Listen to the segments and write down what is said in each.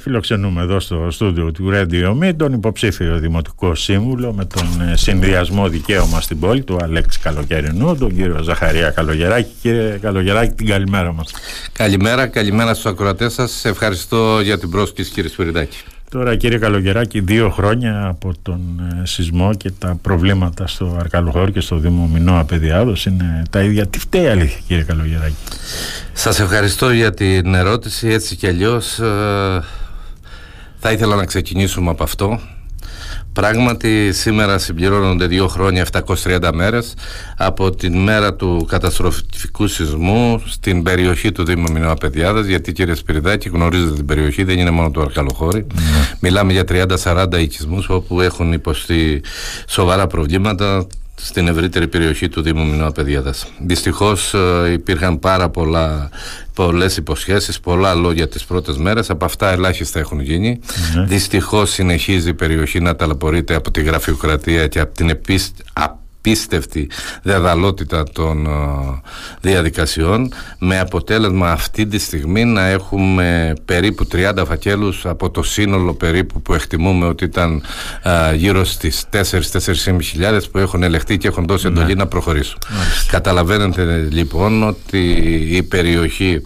Φιλοξενούμε εδώ στο στούντιο του Radio Me τον υποψήφιο Δημοτικό Σύμβουλο με τον ε, συνδυασμό δικαίωμα στην πόλη του Αλέξη Καλογερινού, τον κύριο Ζαχαρία Καλογεράκη. Κύριε Καλογεράκη, την καλημέρα μας. Καλημέρα, καλημέρα στους ακροατές σας. Ευχαριστώ για την πρόσκληση κύριε Σπυριδάκη. Τώρα κύριε Καλογεράκη, δύο χρόνια από τον ε, σεισμό και τα προβλήματα στο Αρκαλοχώρι και στο Δήμο Μινώα Παιδιάδος είναι τα ίδια. Τι φταίει αλήθεια κύριε Καλογεράκη; Σας ευχαριστώ για την ερώτηση. Έτσι κι αλλιώς ε, θα ήθελα να ξεκινήσουμε από αυτό. Πράγματι σήμερα συμπληρώνονται δύο χρόνια 730 μέρες από την μέρα του καταστροφικού σεισμού στην περιοχή του Δήμου Μινώα Παιδιάδας γιατί κύριε Σπυριδάκη γνωρίζετε την περιοχή δεν είναι μόνο το Αρκαλοχώρι ναι. μιλάμε για 30-40 οικισμούς όπου έχουν υποστεί σοβαρά προβλήματα στην ευρύτερη περιοχή του Δήμου Μινώα Παιδιάδας. Δυστυχώς ε, υπήρχαν πάρα πολλά, πολλές υποσχέσεις, πολλά λόγια τις πρώτες μέρες, από αυτά ελάχιστα έχουν γίνει. Mm-hmm. Δυστυχώς συνεχίζει η περιοχή να ταλαιπωρείται από τη γραφειοκρατία και από την επίσ απίστευτη δεδαλότητα των ε, διαδικασιών με αποτέλεσμα αυτή τη στιγμή να έχουμε περίπου 30 φακέλους από το σύνολο περίπου που εκτιμούμε ότι ήταν ε, γύρω στις 4-4.500 που έχουν ελεχθεί και έχουν δώσει εντολή ναι. να προχωρήσουν. Καταλαβαίνετε λοιπόν ότι η περιοχή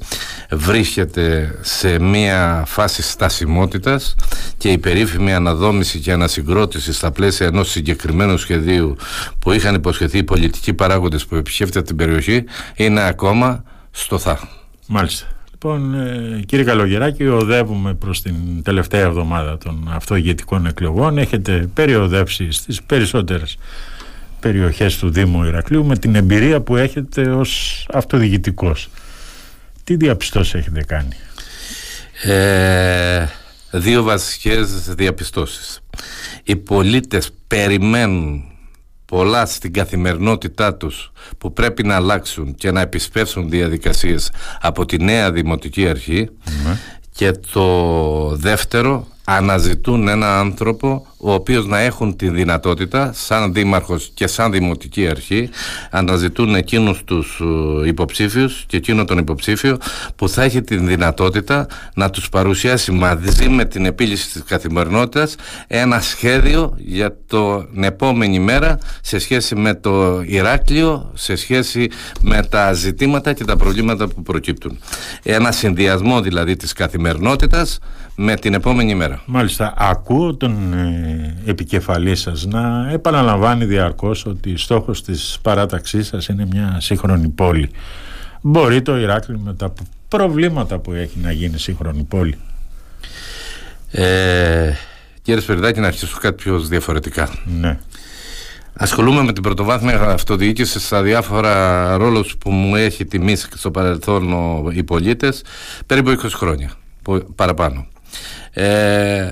βρίσκεται σε μια φάση στασιμότητας και η περίφημη αναδόμηση και ανασυγκρότηση στα πλαίσια ενός συγκεκριμένου σχεδίου που είχαν υποσχεθεί οι πολιτικοί παράγοντες που επισκέφτεται την περιοχή είναι ακόμα στο θα. Μάλιστα. Λοιπόν, ε, κύριε Καλογεράκη, οδεύουμε προς την τελευταία εβδομάδα των αυτοηγετικών εκλογών. Έχετε περιοδεύσει στις περισσότερες περιοχές του Δήμου Ηρακλείου με την εμπειρία που έχετε ως αυτοδιοικητικός. Τι διαπιστώσεις έχετε κάνει; Ε, δύο βασικές διαπιστώσεις. Οι πολίτες περιμένουν πολλά στην καθημερινότητά τους που πρέπει να αλλάξουν και να επισπεύσουν διαδικασίες από τη νέα Δημοτική Αρχή ναι. και το δεύτερο αναζητούν έναν άνθρωπο ο οποίος να έχουν τη δυνατότητα σαν δήμαρχος και σαν δημοτική αρχή αναζητούν εκείνους τους ε, υποψήφιους και εκείνο τον υποψήφιο που θα έχει τη δυνατότητα να τους παρουσιάσει μαζί με την επίλυση της καθημερινότητας ένα σχέδιο για την επόμενη μέρα σε σχέση με το Ηράκλειο, σε σχέση με τα ζητήματα και τα προβλήματα που προκύπτουν. Ένα συνδυασμό δηλαδή της καθημερινότητας με την επόμενη μέρα. Μάλιστα, ακούω τον ε, επικεφαλής σας να επαναλαμβάνει διαρκώς ότι στόχος της παράταξής σας είναι μια σύγχρονη πόλη. Μπορεί το Ηράκλειο με τα προβλήματα που έχει να γίνει σύγχρονη πόλη; Ε, κύριε Σπεριδάκη, να αρχίσω κάτι πιο διαφορετικά. Ναι. Ασχολούμαι με την πρωτοβάθμια αυτοδιοίκηση στα διάφορα ρόλους που μου έχει τιμήσει στο παρελθόν οι πολίτες περίπου 20 χρόνια παραπάνω. Ε,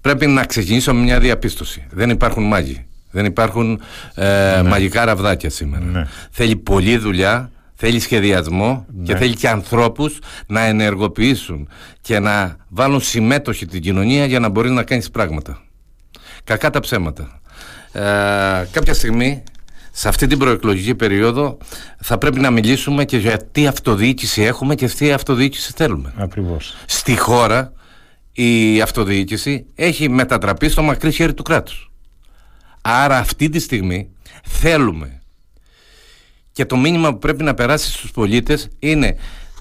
πρέπει να ξεκινήσω με μια διαπίστωση. Δεν υπάρχουν μάγοι. Δεν υπάρχουν ε, ναι. μαγικά ραβδάκια σήμερα. Ναι. Θέλει πολλή δουλειά, θέλει σχεδιασμό και ναι. θέλει και ανθρώπους να ενεργοποιήσουν και να βάλουν συμμέτοχη την κοινωνία για να μπορεί να κάνεις πράγματα. Κακά τα ψέματα. Ε, κάποια στιγμή σε αυτή την προεκλογική περίοδο θα πρέπει να μιλήσουμε και για τι αυτοδιοίκηση έχουμε και τι αυτοδιοίκηση θέλουμε. Ακριβώς. Στη χώρα η αυτοδιοίκηση έχει μετατραπεί στο μακρύ χέρι του κράτους. Άρα αυτή τη στιγμή θέλουμε και το μήνυμα που πρέπει να περάσει στους πολίτες είναι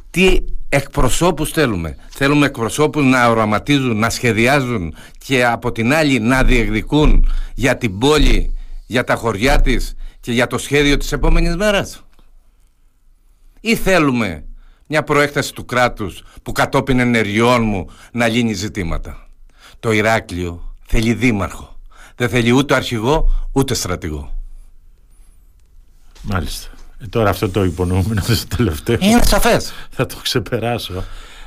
τι εκπροσώπους θέλουμε. Θέλουμε εκπροσώπους να οραματίζουν, να σχεδιάζουν και από την άλλη να διεκδικούν για την πόλη, για τα χωριά της και για το σχέδιο της επόμενης μέρας. Ή θέλουμε μια προέκταση του κράτους που κατόπιν ενεργειών μου να λύνει ζητήματα. Το Ηράκλειο θέλει δήμαρχο. Δεν θέλει ούτε αρχηγό ούτε στρατηγό. Μάλιστα. Ε, τώρα αυτό το υπονοούμενο το τελευταίο. Είναι σαφές. Θα το ξεπεράσω.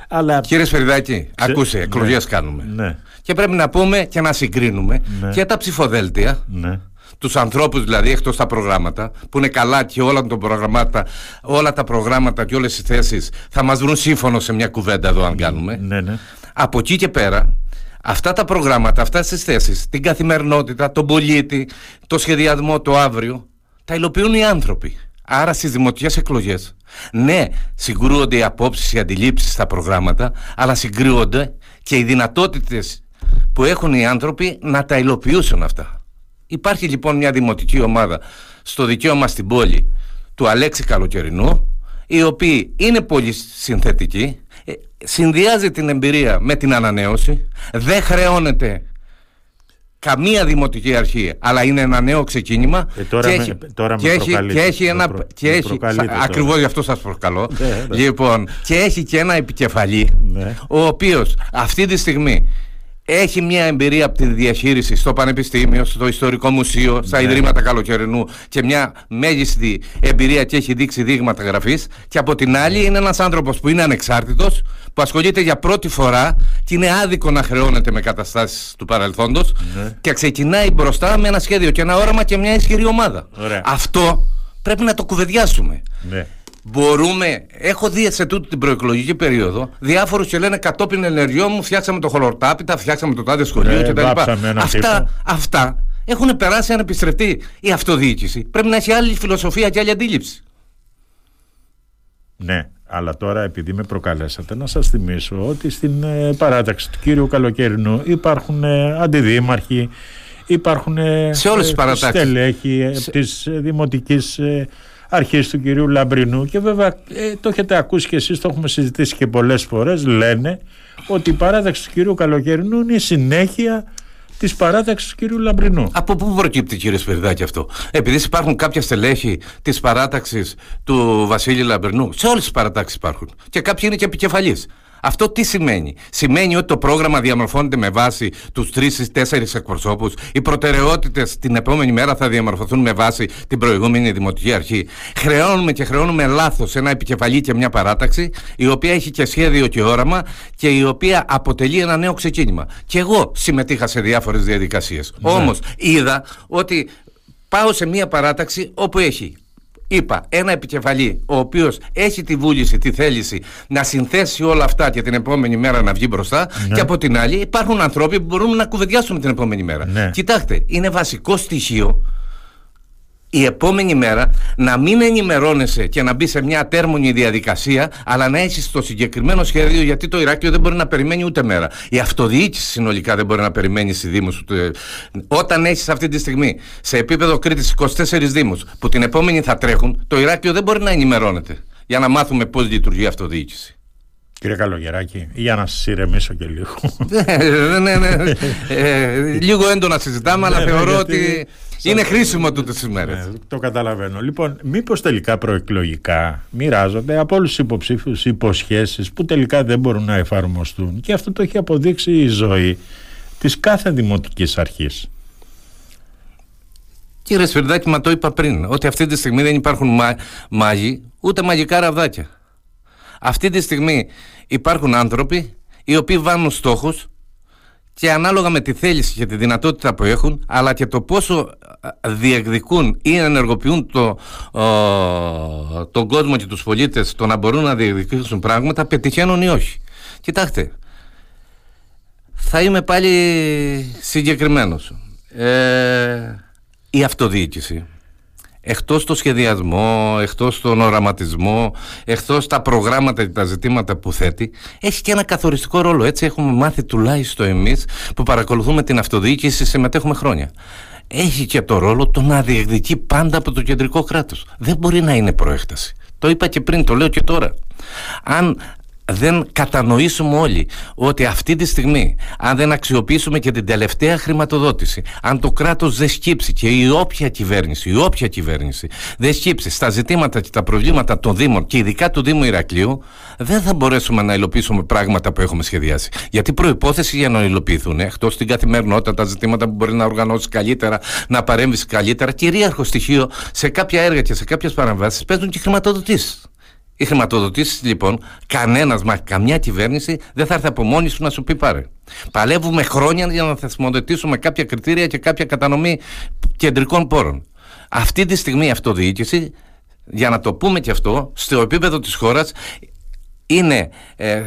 Αλλά... Κύριε Σφαιριδάκη, Ξε... ακούσε, εκλογές ναι. κάνουμε. Ναι. Και πρέπει να πούμε και να συγκρίνουμε ναι. και τα ψηφοδέλτια ναι τους ανθρώπους δηλαδή εκτός τα προγράμματα, που είναι καλά και όλα τα προγράμματα, όλα τα προγράμματα και όλες οι θέσεις θα μας βρουν σύμφωνο σε μια κουβέντα εδώ, αν κάνουμε. Ναι, ναι. Από εκεί και πέρα, αυτά τα προγράμματα, αυτά τις θέσεις, την καθημερινότητα, τον πολίτη, το σχεδιασμό, το αύριο, τα υλοποιούν οι άνθρωποι. Άρα στις δημοτικές εκλογές, ναι, συγκρούονται οι απόψεις, οι αντιλήψεις στα προγράμματα, αλλά συγκρούονται και οι δυνατότητες που έχουν οι άνθρωποι να τα υλοποιήσουν αυτά. Υπάρχει λοιπόν μια δημοτική ομάδα στο δικαίωμα στην πόλη του Αλέξη Καλοκαιρινού, η οποία είναι πολύ συνθετική, ε, συνδυάζει την εμπειρία με την ανανέωση, δεν χρεώνεται καμία δημοτική αρχή, αλλά είναι ένα νέο ξεκίνημα. Ε, τώρα και με, έχει, τώρα και, με έχει, και έχει ένα. προ, και έχει, ακριβώς γι' αυτό σας προκαλώ. Ναι, ναι. Λοιπόν, και έχει και ένα επικεφαλή, ναι. ο οποίος αυτή τη στιγμή έχει μια εμπειρία από τη διαχείριση στο Πανεπιστήμιο, στο Ιστορικό Μουσείο, στα ναι. Ιδρύματα Καλοκαιρινού και μια μέγιστη εμπειρία και έχει δείξει δείγματα γραφής. Και από την άλλη είναι ένας άνθρωπος που είναι ανεξάρτητος, που ασχολείται για πρώτη φορά και είναι άδικο να χρεώνεται με καταστάσεις του παρελθόντος ναι. και ξεκινάει μπροστά με ένα σχέδιο και ένα όραμα και μια ισχυρή ομάδα. Αυτό πρέπει να το κουβεντιάσουμε. Ναι μπορούμε. Έχω δει σε τούτη την προεκλογική περίοδο διάφορους και λένε κατόπιν ενεργειών μου φτιάξαμε το χολορτάπιτα, φτιάξαμε το τάδε σχολείο ναι, κτλ. Αυτά, αυτά έχουν περάσει ανεπιστρεφτεί η αυτοδιοίκηση. Πρέπει να έχει άλλη φιλοσοφία και άλλη αντίληψη. Ναι, αλλά τώρα επειδή με προκαλέσατε να σας θυμίσω ότι στην ε, παράταξη του κύριου Καλοκαιρινού υπάρχουν ε, αντιδήμαρχοι, υπάρχουν ε, σε όλες τις παρατάξεις. στελέχοι σε... της δημοτικής αρχής του κυρίου Λαμπρινού και βέβαια ε, το έχετε ακούσει και εσείς το έχουμε συζητήσει και πολλές φορές λένε ότι η παράταξη του κυρίου Καλοκαιρινού είναι η συνέχεια της παράταξης του κυρίου Λαμπρινού. Από πού προκύπτει, κύριε Σπεριδάκη, αυτό; Επειδή υπάρχουν κάποια στελέχη της παράταξης του Βασίλη Λαμπρινού. Σε όλες τις παρατάξεις υπάρχουν. Και κάποιοι είναι και επικεφαλεί. Αυτό τι σημαίνει; Σημαίνει ότι το πρόγραμμα διαμορφώνεται με βάση τους τρεις ή τέσσερις εκπροσώπους. Οι προτεραιότητες την επόμενη μέρα θα διαμορφωθούν με βάση την προηγούμενη δημοτική αρχή. Χρεώνουμε και χρεώνουμε λάθος ένα επικεφαλή και μια παράταξη, η οποία έχει και σχέδιο και όραμα και η οποία αποτελεί ένα νέο ξεκίνημα. Και εγώ συμμετείχα σε διάφορες διαδικασίες. Ναι. Όμως είδα ότι πάω σε μια παράταξη όπου έχει είπα, ένα επικεφαλή ο οποίος έχει τη βούληση, τη θέληση να συνθέσει όλα αυτά και την επόμενη μέρα να βγει μπροστά. Ναι. Και από την άλλη, υπάρχουν άνθρωποι που μπορούν να κουβεντιάσουν την επόμενη μέρα. Ναι. Κοιτάξτε, είναι βασικό στοιχείο η επόμενη μέρα να μην ενημερώνεσαι και να μπει σε μια ατέρμονη διαδικασία, αλλά να έχεις το συγκεκριμένο σχέδιο, γιατί το Ηράκλειο δεν μπορεί να περιμένει ούτε μέρα. Η αυτοδιοίκηση συνολικά δεν μπορεί να περιμένει στη Δήμους. Όταν έχεις αυτή τη στιγμή σε επίπεδο Κρήτης 24 Δήμους που την επόμενη θα τρέχουν, το Ηράκλειο δεν μπορεί να ενημερώνεται για να μάθουμε πώς λειτουργεί η αυτοδιοίκηση. Κύριε Καλογεράκη, για να σας ηρεμήσω και λίγο. ναι, ναι, ναι. Ε, λίγο έντονα συζητάμε, αλλά ναι, ναι, θεωρώ ότι είναι χρήσιμο τούτες τις μέρες. Ναι, το καταλαβαίνω. Λοιπόν, μήπως τελικά προεκλογικά μοιράζονται από όλους τους υποψήφιους υποσχέσεις που τελικά δεν μπορούν να εφαρμοστούν και αυτό το έχει αποδείξει η ζωή της κάθε δημοτικής αρχής. Κύριε Σφυρδάκη, μα το είπα πριν, ότι αυτή τη στιγμή δεν υπάρχουν μάγοι ούτε μαγικά ραβδάκια. Αυτή τη στιγμή υπάρχουν άνθρωποι οι οποίοι βάλουν στόχους και ανάλογα με τη θέληση και τη δυνατότητα που έχουν αλλά και το πόσο διεκδικούν ή ενεργοποιούν το, τον κόσμο και τους πολίτες το να μπορούν να διεκδικήσουν πράγματα πετυχαίνουν ή όχι. Κοιτάξτε, θα είμαι πάλι συγκεκριμένος. Ε, η αυτοδιοίκηση εκτός το σχεδιασμό, εκτός τον οραματισμό, εκτός τα προγράμματα και τα ζητήματα που θέτει, έχει και ένα καθοριστικό ρόλο. Έτσι έχουμε μάθει τουλάχιστον εμείς που παρακολουθούμε την αυτοδιοίκηση, συμμετέχουμε χρόνια. Έχει και το ρόλο το να διεκδικεί πάντα από το κεντρικό κράτος. Δεν μπορεί να είναι προέκταση. Το είπα και πριν, το λέω και τώρα. Αν δεν κατανοήσουμε όλοι ότι αυτή τη στιγμή αν δεν αξιοποιήσουμε και την τελευταία χρηματοδότηση αν το κράτος δεν σκύψει και η όποια κυβέρνηση, η όποια κυβέρνηση δεν σκύψει στα ζητήματα και τα προβλήματα των Δήμων και ειδικά του Δήμου Ηρακλείου δεν θα μπορέσουμε να υλοποιήσουμε πράγματα που έχουμε σχεδιάσει. Γιατί προπόθεση για να υλοποιηθούν, εκτός την καθημερινότητα, τα ζητήματα που μπορεί να οργανώσεις καλύτερα, να παρέμβεις καλύτερα, κυρίαρχο στοιχείο σε κάποια έργα και σε κάποιες παρεμβάσεις παίζουν και χρηματοδοτήσεις. Οι χρηματοδοτήσεις λοιπόν, κανένας μα, καμιά κυβέρνηση δεν θα έρθει από μόνη σου να σου πει πάρε. Παλεύουμε χρόνια για να θεσμοθετήσουμε κάποια κριτήρια και κάποια κατανομή κεντρικών πόρων. Αυτή τη στιγμή η αυτοδιοίκηση, για να το πούμε και αυτό, στο επίπεδο της χώρας είναι ε,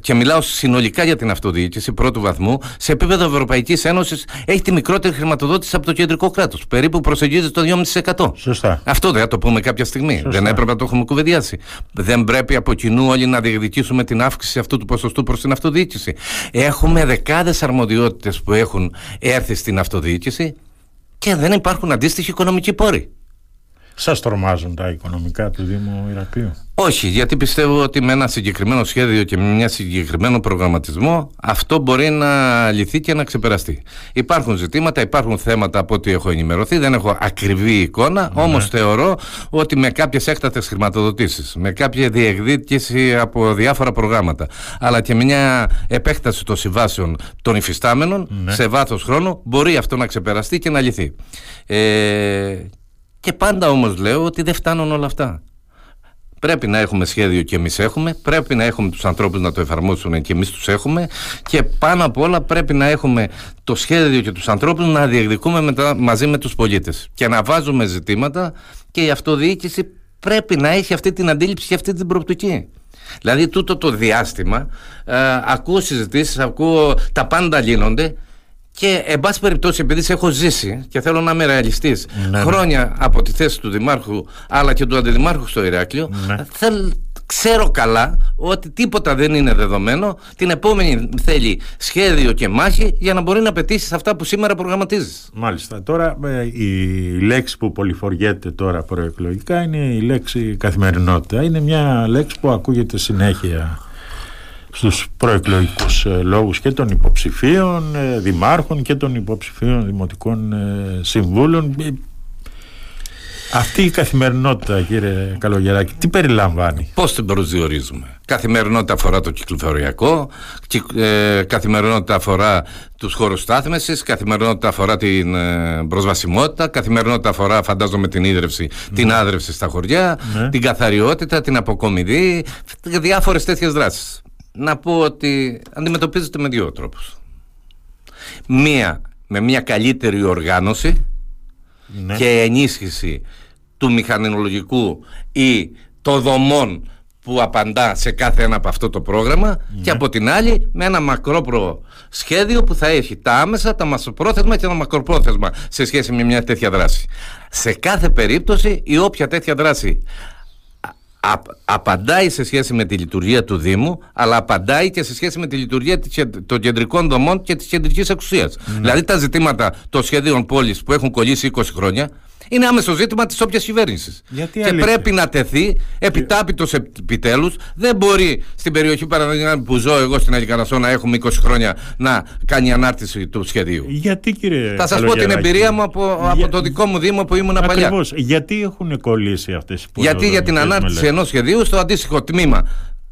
και μιλάω συνολικά για την αυτοδιοίκηση πρώτου βαθμού, σε επίπεδο Ευρωπαϊκής Ένωσης έχει τη μικρότερη χρηματοδότηση από το κεντρικό κράτος. Περίπου προσεγγίζει το 2,5%. Σωστά. Αυτό δεν θα το πούμε κάποια στιγμή. Σωστά. Δεν έπρεπε να το έχουμε κουβεντιάσει. Δεν πρέπει από κοινού όλοι να διεκδικήσουμε την αύξηση αυτού του ποσοστού προς την αυτοδιοίκηση. Έχουμε δεκάδες αρμοδιότητες που έχουν έρθει στην αυτοδιοίκηση και δεν υπάρχουν αντίστοιχοι οικονομικοί πόροι. Σας τρομάζουν τα οικονομικά του Δήμου Ηρακλείου; Όχι, γιατί πιστεύω ότι με ένα συγκεκριμένο σχέδιο και με μια συγκεκριμένο προγραμματισμό αυτό μπορεί να λυθεί και να ξεπεραστεί. Υπάρχουν ζητήματα, υπάρχουν θέματα από ό,τι έχω ενημερωθεί, δεν έχω ακριβή εικόνα, ναι. όμως θεωρώ ότι με κάποιες έκτατες χρηματοδοτήσεις, με κάποια διεκδίκηση από διάφορα προγράμματα, αλλά και μια επέκταση των συμβάσεων των υφιστάμενων ναι. σε βάθος χρόνου, μπορεί αυτό να ξεπεραστεί και να λυθεί. Ε, και πάντα όμως λέω ότι δεν φτάνουν όλα αυτά. Πρέπει να έχουμε σχέδιο και εμείς έχουμε, πρέπει να έχουμε τους ανθρώπους να το εφαρμόσουν και εμείς τους έχουμε και πάνω απ' όλα πρέπει να έχουμε το σχέδιο και τους ανθρώπους να διεκδικούμε μετά, μαζί με τους πολίτες και να βάζουμε ζητήματα και η αυτοδιοίκηση πρέπει να έχει αυτή την αντίληψη και αυτή την προοπτική. Δηλαδή τούτο το διάστημα ε, ακούω συζητήσεις, ακούω τα πάντα λύνονται και εν πάση περιπτώσει, επειδή σε έχω ζήσει και θέλω να είμαι ρεαλιστής ναι, ναι, χρόνια από τη θέση του Δημάρχου αλλά και του Αντιδημάρχου στο Ηράκλειο, ναι. ξέρω καλά ότι τίποτα δεν είναι δεδομένο. Την επόμενη θέλει σχέδιο και μάχη για να μπορεί να πετύχεις αυτά που σήμερα προγραμματίζεις. Μάλιστα. Τώρα ε, η λέξη που πολυφοριέται τώρα προεκλογικά είναι η λέξη καθημερινότητα. Είναι μια λέξη που ακούγεται συνέχεια στους προεκλογικούς ε, λόγους και των υποψηφίων ε, δημάρχων και των υποψηφίων δημοτικών ε, συμβούλων αυτή η καθημερινότητα κύριε Καλογεράκη τι περιλαμβάνει; Πώς την προσδιορίζουμε; Καθημερινότητα αφορά το κυκλοφοριακό Καθημερινότητα αφορά τους χώρους στάθμευσης Καθημερινότητα αφορά την προσβασιμότητα Καθημερινότητα αφορά φαντάζομαι την ίδρυυση ναι. Την άδρευση στα χωριά ναι. Την καθαριότητα, την αποκομιδή Διάφορες τέτοιες δράσεις να πω ότι αντιμετωπίζεται με δύο τρόπους. Μία με μια καλύτερη οργάνωση ναι. και ενίσχυση του μηχανολογικού ή των δομών που απαντά σε κάθε ένα από αυτό το πρόγραμμα ναι. και από την άλλη με ένα μακρόπρο σχέδιο που θα έχει τα άμεσα, τα μασοπρόθεσμα και τα μακροπρόθεσμα σε σχέση με μια τέτοια δράση. Σε κάθε περίπτωση η όποια τέτοια δράση απαντάει σε σχέση με τη λειτουργία του Δήμου, αλλά απαντάει και σε σχέση με τη λειτουργία των κεντρικών δομών και της κεντρικής εξουσίας. Ναι. Δηλαδή τα ζητήματα των σχεδίων πόλης που έχουν κολλήσει 20 χρόνια είναι άμεσο ζήτημα της όποιας κυβέρνησης. Και πρέπει να τεθεί επιτάπητος επιτέλους. Δεν μπορεί στην περιοχή παραδείγματο που ζω εγώ στην Αλικανασό να έχουμε 20 χρόνια να κάνει ανάρτηση του σχεδίου. Γιατί κύριε Θα σας πω την εμπειρία μου από, από το δικό μου Δήμο που ήμουν παλιά. Γιατί έχουν κολλήσει αυτές οι Γιατί για την ανάρτηση ενός σχεδίου στο αντίστοιχο τμήμα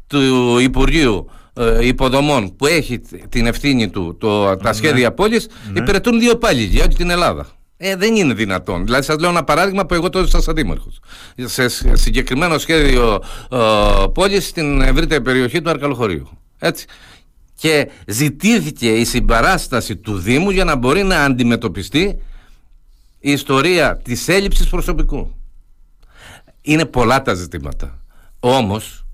του Υπουργείου ε, υποδομών που έχει την ευθύνη του το, τα ναι. σχέδια πόλης ναι. υπηρετούν δύο πάλι για όλη την Ελλάδα. Ε, δεν είναι δυνατόν. Δηλαδή, σας λέω ένα παράδειγμα που εγώ τότε ήμουν σαν δήμαρχος. Σε συγκεκριμένο σχέδιο ε, πόλης στην ευρύτερη περιοχή του Αρκαλοχωρίου. Έτσι. Και ζητήθηκε η συμπαράσταση του Δήμου για να μπορεί να αντιμετωπιστεί η ιστορία της έλλειψης προσωπικού. Είναι πολλά τα ζητήματα. Όμως,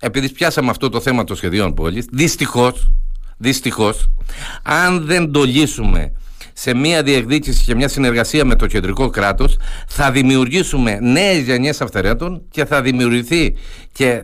επειδή πιάσαμε αυτό το θέμα των σχεδίων πόλης, δυστυχώς, δυστυχώς, αν δεν το λύσουμε σε μια διεκδίκηση και μια συνεργασία με το κεντρικό κράτος, θα δημιουργήσουμε νέες γενιές αυθαιρέτων και θα δημιουργηθεί και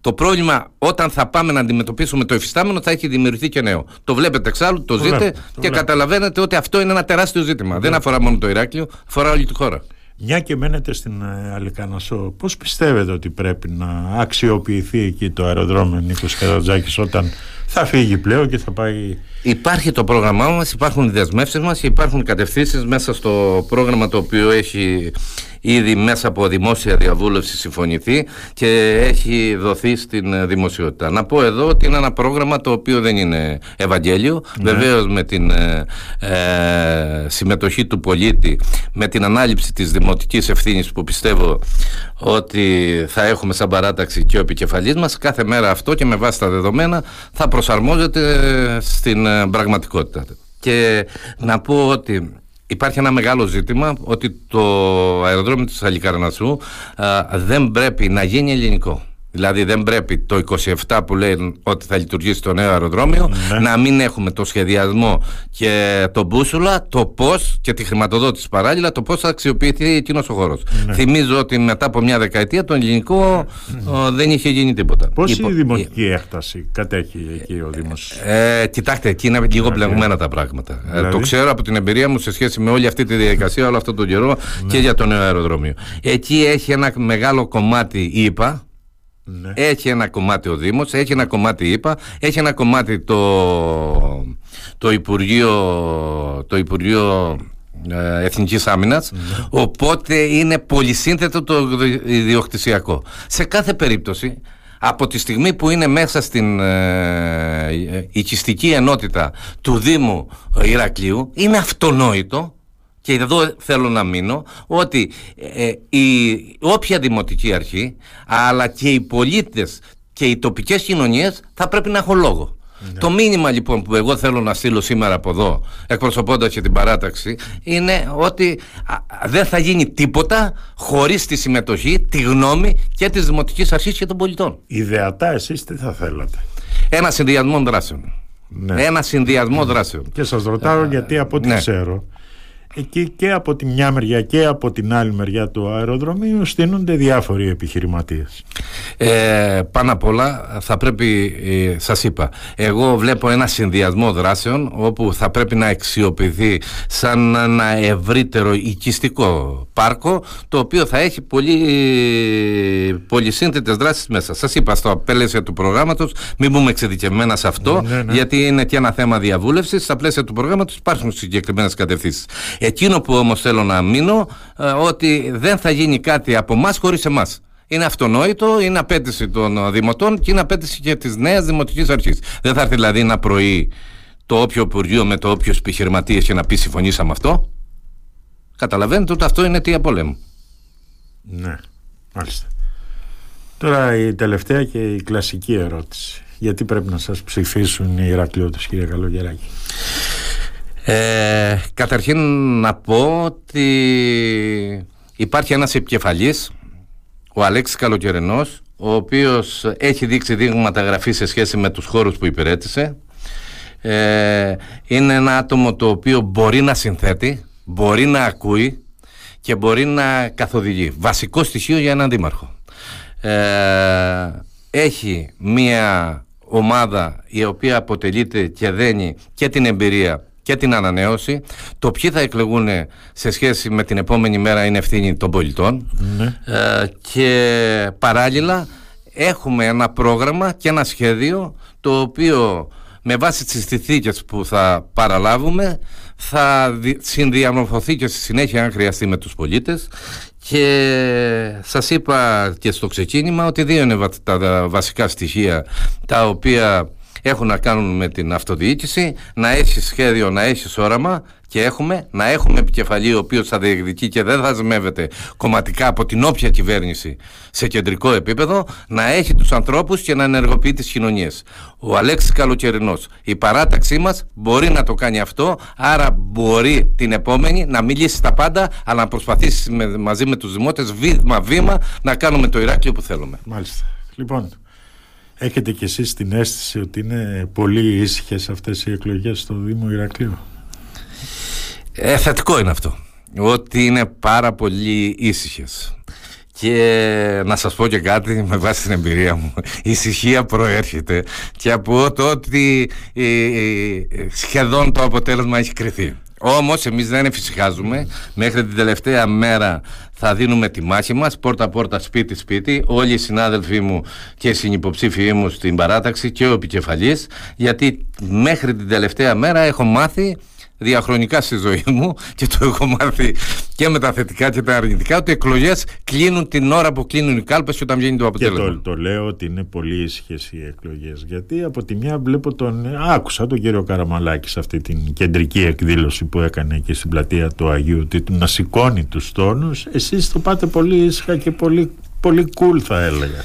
το πρόβλημα όταν θα πάμε να αντιμετωπίσουμε το εφιστάμενο θα έχει δημιουργηθεί και νέο. Το βλέπετε εξάλλου, το, ζείτε και καταλαβαίνετε ότι αυτό είναι ένα τεράστιο ζήτημα. Δεν αφορά μόνο το Ηράκλειο, αφορά όλη τη χώρα. Μια και μένετε στην ε, Αλικανασό, πώς πιστεύετε ότι πρέπει να αξιοποιηθεί εκεί το αεροδρόμιο Νίκος Καρατζάκης όταν θα φύγει πλέον και θα πάει... Υπάρχει το πρόγραμμά μας, υπάρχουν οι δεσμεύσεις μας και υπάρχουν κατευθύνσεις μέσα στο πρόγραμμα το οποίο έχει ήδη μέσα από δημόσια διαβούλευση συμφωνηθεί και έχει δοθεί στην δημοσιότητα. Να πω εδώ ότι είναι ένα πρόγραμμα το οποίο δεν είναι Ευαγγέλιο. Ναι. Βεβαίως με την ε, ε, συμμετοχή του πολίτη, με την ανάληψη της δημοτικής ευθύνης που πιστεύω ότι θα έχουμε σαν παράταξη και ο επικεφαλής μας, κάθε μέρα αυτό και με βάση τα δεδομένα θα προσαρμόζεται στην ε, πραγματικότητα. Και να πω ότι Υπάρχει ένα μεγάλο ζήτημα ότι το αεροδρόμιο της Αλικαρνασσού δεν πρέπει να γίνει ελληνικό. Δηλαδή δεν πρέπει το 27 που λέει ότι θα λειτουργήσει το νέο αεροδρόμιο ναι. να μην έχουμε το σχεδιασμό και το μπούσουλα, το πώς και τη χρηματοδότηση παράλληλα, το πώς θα αξιοποιηθεί εκείνος ο χώρος. Ναι. Θυμίζω ότι μετά από μια δεκαετία το ελληνικό δεν είχε γίνει τίποτα. Πόση η δημοτική έκταση κατέχει εκεί ο Δήμος; Ε, κοιτάξτε, εκεί είναι λίγο μπλεγμένα τα πράγματα. Ε, δηλαδή; το ξέρω από την εμπειρία μου σε σχέση με όλη αυτή τη διαδικασία, όλο αυτό τον καιρό ναι. και για το νέο αεροδρόμιο. Εκεί έχει ένα μεγάλο κομμάτι, είπα, ναι. Έχει ένα κομμάτι ο Δήμος, έχει ένα κομμάτι είπα, έχει ένα κομμάτι το, το Υπουργείο, το Υπουργείο ε, Εθνικής Άμυνας, ναι. οπότε είναι πολυσύνθετο το ιδιοκτησιακό. Σε κάθε περίπτωση, από τη στιγμή που είναι μέσα στην ε, οικιστική ενότητα του Δήμου Ηρακλείου, είναι αυτονόητο και εδώ θέλω να μείνω ότι ε, η, όποια δημοτική αρχή αλλά και οι πολίτες και οι τοπικές κοινωνίες θα πρέπει να έχουν λόγο. Ναι. Το μήνυμα λοιπόν που εγώ θέλω να στείλω σήμερα από εδώ εκπροσωπώντας και την παράταξη είναι ότι δεν θα γίνει τίποτα χωρίς τη συμμετοχή, τη γνώμη και της Δημοτικής Αρχής και των πολιτών. Ιδεατά εσείς τι θα θέλατε; Ένα συνδυασμό δράσεων. Ναι. Ένα συνδυασμό δράσεων. Και σας ρωτάω γιατί από ό,τι ναι. ξέρω εκεί και από τη μια μεριά και από την άλλη μεριά του αεροδρομίου στείνονται διάφοροι επιχειρηματίες. Ε, πάνω απ' όλα θα πρέπει, ε, σας είπα, εγώ βλέπω ένα συνδυασμό δράσεων όπου θα πρέπει να αξιοποιηθεί σαν ένα ευρύτερο οικιστικό πάρκο το οποίο θα έχει πολύ, πολύ σύνθετες δράσεις μέσα. Σας είπα στο πλαίσιο του προγράμματος, μην μπούμε εξειδικευμένα σε αυτό ναι, ναι. γιατί είναι και ένα θέμα διαβούλευσης. Στα πλαίσια του προγράμματος υπάρχουν συγκεκριμένες κατευθύνσεις. Εκείνο που όμως θέλω να μείνω ε, ότι δεν θα γίνει κάτι από εμάς χωρίς εμάς. Είναι αυτονόητο, είναι απέτηση των δημοτών και είναι απέτηση και της νέας δημοτικής αρχής. Δεν θα έρθει δηλαδή ένα πρωί το όποιο Υπουργείο με το όποιος επιχειρηματίε και να πει συμφωνήσαμε αυτό. Καταλαβαίνετε ότι αυτό είναι τι πολέμου. Ναι, μάλιστα. Τώρα η τελευταία και η κλασική ερώτηση. Γιατί πρέπει να σας ψηφίσουν οι Ηρακλειώτες κύριε Καλογεράκη; Ε, καταρχήν να πω ότι υπάρχει ένας επικεφαλής, ο Αλέξης Καλοκαιρενός, ο οποίος έχει δείξει δείγματα γραφής σε σχέση με τους χώρους που υπηρέτησε. Ε, είναι ένα άτομο το οποίο μπορεί να συνθέτει, μπορεί να ακούει και μπορεί να καθοδηγεί. Βασικό στοιχείο για έναν δήμαρχο. Ε, έχει μία ομάδα η οποία αποτελείται και δένει και την εμπειρία και την ανανέωση. Το ποιοι θα εκλεγούν σε σχέση με την επόμενη μέρα είναι ευθύνη των πολιτών. Ναι. Ε, και παράλληλα έχουμε ένα πρόγραμμα και ένα σχέδιο το οποίο με βάση τις συνθήκες που θα παραλάβουμε θα συνδιαμορφωθεί και στη συνέχεια αν χρειαστεί με τους πολίτες και σας είπα και στο ξεκίνημα ότι δύο είναι τα βασικά στοιχεία τα οποία έχουν να κάνουν με την αυτοδιοίκηση, να έχει σχέδιο, να έχει όραμα και έχουμε να έχουμε επικεφαλή ο οποίος θα διεκδικεί και δεν θα δεσμεύεται κομματικά από την όποια κυβέρνηση σε κεντρικό επίπεδο, να έχει τους ανθρώπους και να ενεργοποιεί τις κοινωνίες. Ο Αλέξης Καλοκαιρινός, η παράταξή μας μπορεί να το κάνει αυτό, άρα μπορεί την επόμενη να μιλήσει τα πάντα, αλλά να προσπαθήσει μαζί με τους δημότες βήμα-βήμα να κάνουμε το Ηράκλειο που θέλουμε. Μάλιστα. Λοιπόν, Έχετε κι εσείς την αίσθηση ότι είναι πολύ ήσυχες αυτές οι εκλογές στο Δήμο Ηρακλείου; Ε, θετικό είναι αυτό. Ότι είναι πάρα πολύ ήσυχες. Και να σας πω και κάτι με βάση την εμπειρία μου. Η ησυχία προέρχεται και από το ότι ε, ε, σχεδόν το αποτέλεσμα έχει κρυθεί. Όμως εμείς δεν εφησυχάζουμε. Μέχρι την τελευταία μέρα θα δίνουμε τη μάχη μας, πόρτα-πόρτα, σπίτι-σπίτι, όλοι οι συνάδελφοί μου και οι συνυποψήφοι μου στην παράταξη και ο επικεφαλής, γιατί μέχρι την τελευταία μέρα έχω μάθει διαχρονικά στη ζωή μου και το έχω μάθει και με τα θετικά και τα αρνητικά ότι οι εκλογές κλείνουν την ώρα που κλείνουν οι κάλπες και όταν βγαίνει το αποτέλεσμα. Και το, το λέω ότι είναι πολύ ήσυχε οι εκλογές. Γιατί από τη μια βλέπω τον. Άκουσα τον κύριο Καραμαλάκη σε αυτή την κεντρική εκδήλωση που έκανε εκεί στην πλατεία του Αγίου Τίτου να σηκώνει τους τόνους. Εσείς το πάτε πολύ ήσυχα και πολύ, πολύ cool, θα έλεγα.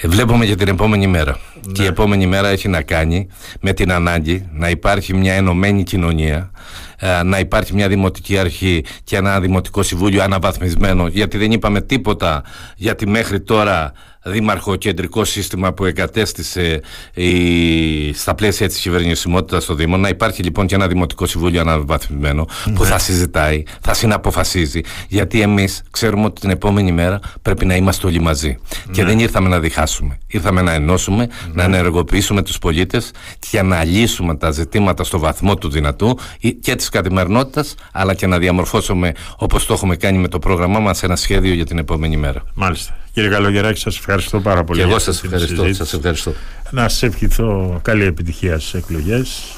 Ε, βλέπουμε για την επόμενη μέρα. Ναι. Και η επόμενη μέρα έχει να κάνει με την ανάγκη να υπάρχει μια ενωμένη κοινωνία, ε, να υπάρχει μια δημοτική αρχή και ένα δημοτικό συμβούλιο αναβαθμισμένο, γιατί δεν είπαμε τίποτα, γιατί μέχρι τώρα δημαρχοκεντρικό σύστημα που εγκατέστησε η, στα πλαίσια της κυβερνησιμότητας στο Δήμο. Να υπάρχει λοιπόν και ένα Δημοτικό Συμβούλιο αναβαθμισμένο που θα συζητάει, θα συναποφασίζει. Γιατί εμείς ξέρουμε ότι την επόμενη μέρα πρέπει να είμαστε όλοι μαζί. Και δεν ήρθαμε να διχάσουμε. Ήρθαμε να ενώσουμε, να ενεργοποιήσουμε τους πολίτες και να λύσουμε τα ζητήματα στο βαθμό του δυνατού και της καθημερινότητας αλλά και να διαμορφώσουμε όπως το έχουμε κάνει με το πρόγραμμά μας ένα σχέδιο για την επόμενη μέρα. Μάλιστα. Κύριε Καλογεράκη, σας ευχαριστώ πάρα πολύ. Και εγώ σας ευχαριστώ. Σας ευχαριστώ. Να σας ευχηθώ καλή επιτυχία στις εκλογές.